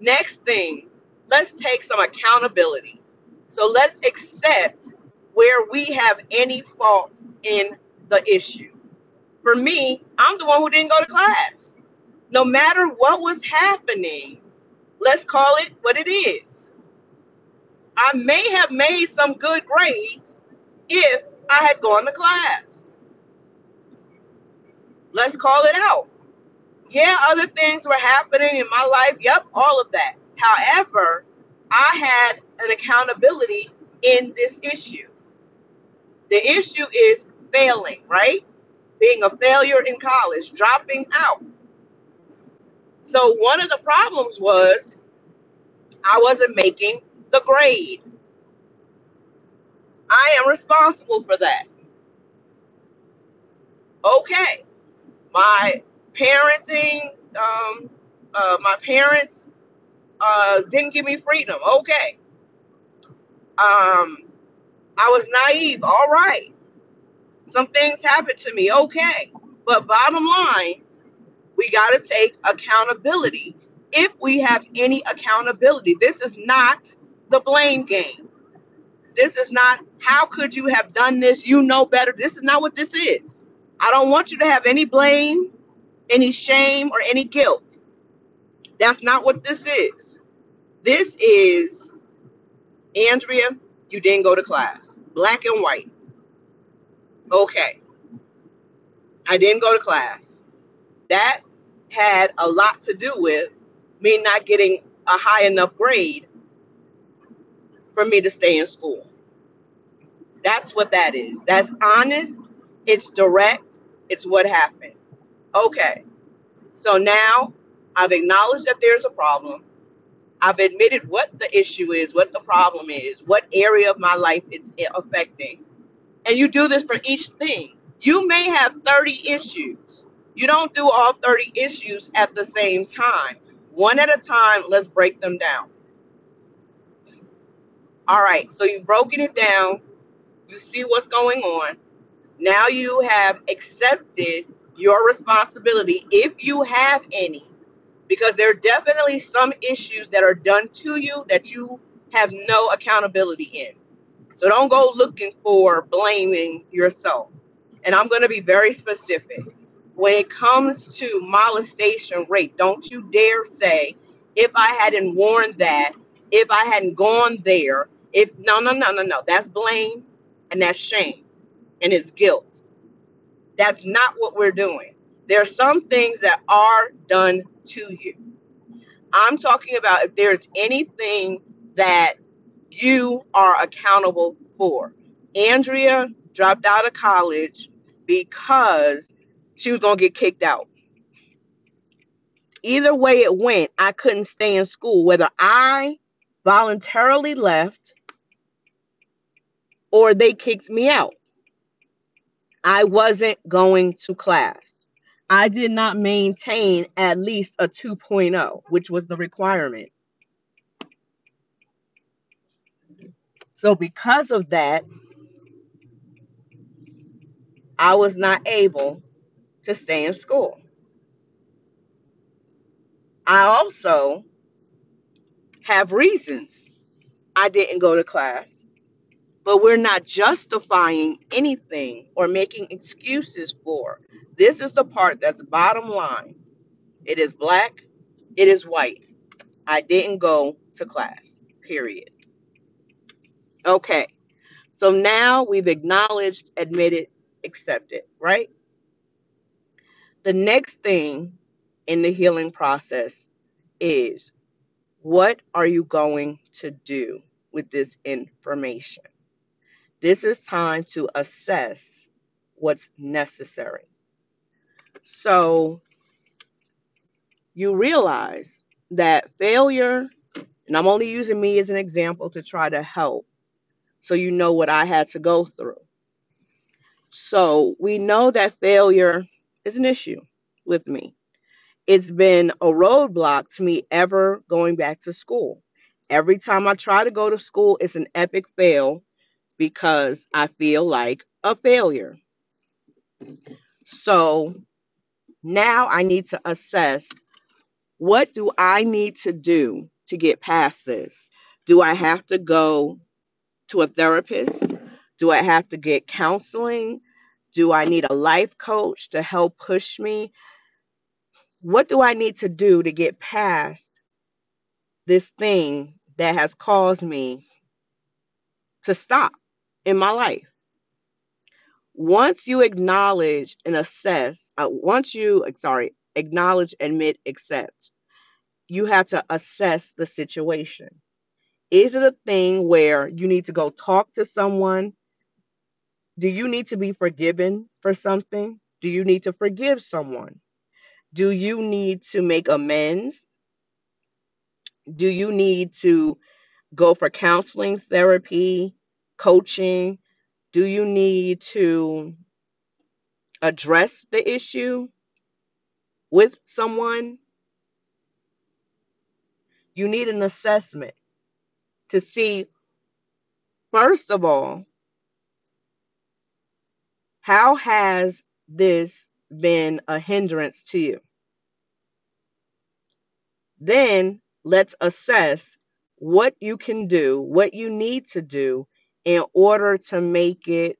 Next thing, let's take some accountability. So let's accept where we have any fault in the issue. For me, I'm the one who didn't go to class. No matter what was happening, let's call it what it is. I may have made some good grades if I had gone to class. Let's call it out. Yeah, other things were happening in my life. Yep, all of that. However, I had an accountability in this issue. The issue is failing, right? Being a failure in college, dropping out. So one of the problems was I wasn't making the grade. I am responsible for that. Okay. My parenting, um, uh, my parents uh, didn't give me freedom. Okay. Um, I was naive. All right. Some things happened to me, okay. But bottom line, we got to take accountability if we have any accountability. This is not the blame game. This is not, how could you have done this? You know better. This is not what this is. I don't want you to have any blame, any shame, or any guilt. That's not what this is. This is, Andrea, you didn't go to class. Black and white. Okay. I didn't go to class. That had a lot to do with me not getting a high enough grade for me to stay in school. That's what that is. That's honest. It's direct. It's what happened. Okay. So now I've acknowledged that there's a problem. I've admitted what the issue is, what the problem is, what area of my life it's affecting and you do this for each thing. You may have 30 issues. You don't do all 30 issues at the same time. One at a time, let's break them down. All right, so you've broken it down. You see what's going on. Now you have accepted your responsibility, if you have any, because there are definitely some issues that are done to you that you have no accountability in. So don't go looking for blaming yourself. And I'm going to be very specific. When it comes to molestation rate, don't you dare say, if I hadn't worn that, if I hadn't gone there, if no, no, no, no, no. That's blame and that's shame and it's guilt. That's not what we're doing. There are some things that are done to you. I'm talking about if there's anything that you are accountable for. Andrea dropped out of college because she was going to get kicked out. Either way it went, I couldn't stay in school, whether I voluntarily left or they kicked me out. I wasn't going to class. I did not maintain at least a 2.0, which was the requirement. So, because of that, I was not able to stay in school. I also have reasons I didn't go to class, but we're not justifying anything or making excuses for. This is the part that's bottom line. It is black, it is white. I didn't go to class, period. Okay, so now we've acknowledged, admitted, accepted, right? The next thing in the healing process is what are you going to do with this information? This is time to assess what's necessary. So you realize that failure, and I'm only using me as an example to try to help so you know what I had to go through. So we know that failure is an issue with me. It's been a roadblock to me ever going back to school. Every time I try to go to school, it's an epic fail because I feel like a failure. So now I need to assess what do I need to do to get past this? Do I have to go to a therapist? Do I have to get counseling? Do I need a life coach to help push me? What do I need to do to get past this thing that has caused me to stop in my life? Once you acknowledge and assess, uh, once you, sorry, acknowledge, admit, accept, you have to assess the situation. Is it a thing where you need to go talk to someone? Do you need to be forgiven for something? Do you need to forgive someone? Do you need to make amends? Do you need to go for counseling, therapy, coaching? Do you need to address the issue with someone? You need an assessment to see, first of all, how has this been a hindrance to you? Then let's assess what you can do, what you need to do in order to make it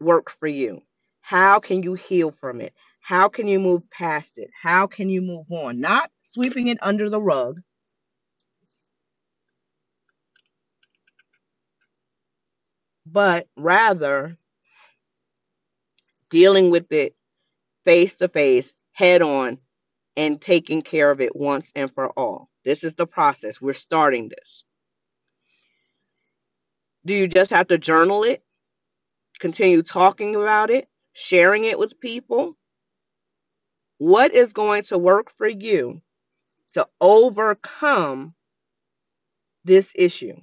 work for you. How can you heal from it? How can you move past it? How can you move on? Not sweeping it under the rug, but rather dealing with it face to face, head on, and taking care of it once and for all. This is the process. We're starting this. Do you just have to journal it? Continue talking about it, sharing it with people? What is going to work for you to overcome this issue?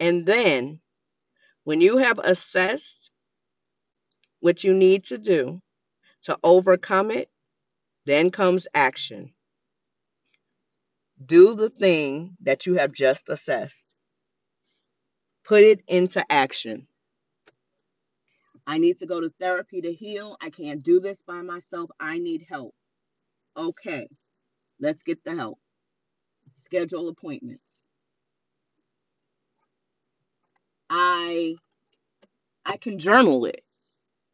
And then When you have assessed what you need to do to overcome it, then comes action. Do the thing that you have just assessed. Put it into action. I need to go to therapy to heal. I can't do this by myself. I need help. Okay, let's get the help. Schedule appointments. I I can journal it.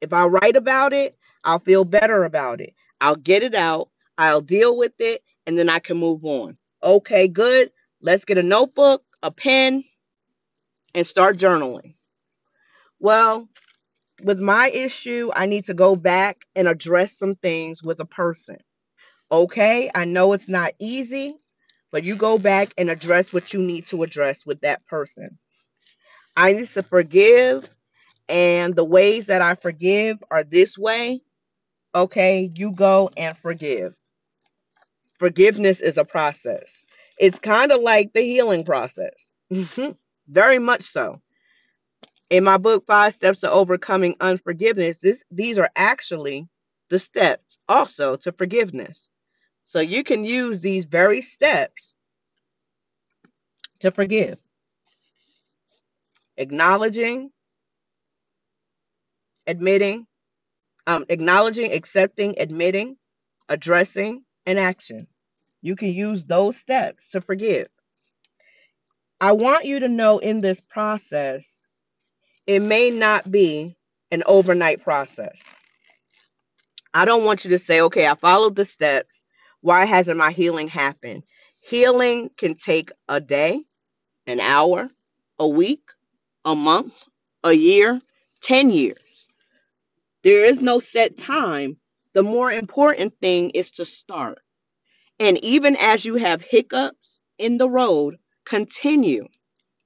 If I write about it, I'll feel better about it. I'll get it out, I'll deal with it, and then I can move on. Okay, good. Let's get a notebook, a pen, and start journaling. Well, with my issue, I need to go back and address some things with a person. Okay, I know it's not easy, but you go back and address what you need to address with that person. I need to forgive, and the ways that I forgive are this way. Okay, you go and forgive. Forgiveness is a process. It's kind of like the healing process. (laughs) Very much so in my book five steps to overcoming unforgiveness this these are actually the steps also to forgiveness so you can use these very steps to forgive acknowledging admitting um, acknowledging accepting admitting addressing and action you can use those steps to forgive i want you to know in this process it may not be an overnight process. I don't want you to say, okay, I followed the steps. Why hasn't my healing happened? Healing can take a day, an hour, a week, a month, a year, 10 years. There is no set time. The more important thing is to start. And even as you have hiccups in the road, continue.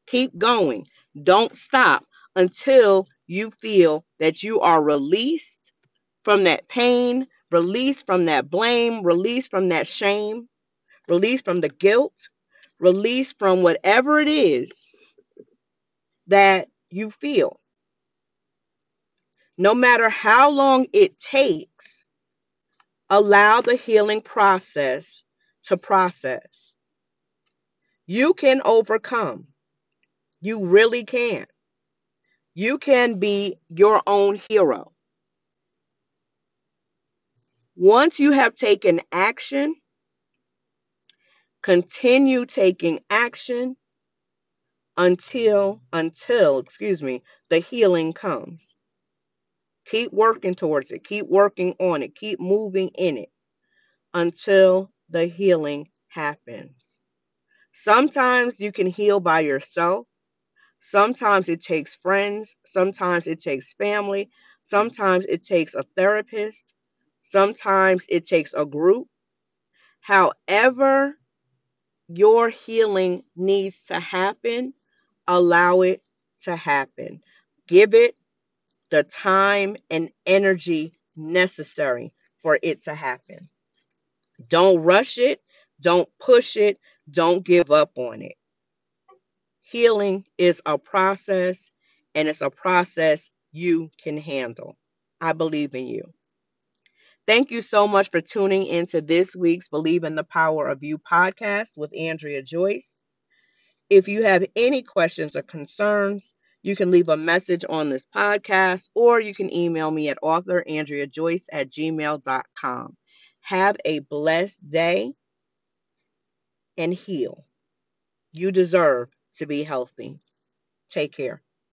Keep going. Don't stop until you feel that you are released from that pain, released from that blame, released from that shame, released from the guilt, released from whatever it is that you feel. No matter how long it takes, allow the healing process to process. You can overcome. You really can. You can be your own hero. Once you have taken action, continue taking action until until, excuse me, the healing comes. Keep working towards it. Keep working on it. Keep moving in it until the healing happens. Sometimes you can heal by yourself. Sometimes it takes friends, sometimes it takes family, sometimes it takes a therapist, sometimes it takes a group. However, your healing needs to happen, allow it to happen. Give it the time and energy necessary for it to happen. Don't rush it, don't push it, don't give up on it. Healing is a process, and it's a process you can handle. I believe in you. Thank you so much for tuning into this week's Believe in the Power of You podcast with Andrea Joyce. If you have any questions or concerns, you can leave a message on this podcast or you can email me at authorandreajoyce at gmail.com. Have a blessed day and heal. You deserve to be healthy. Take care.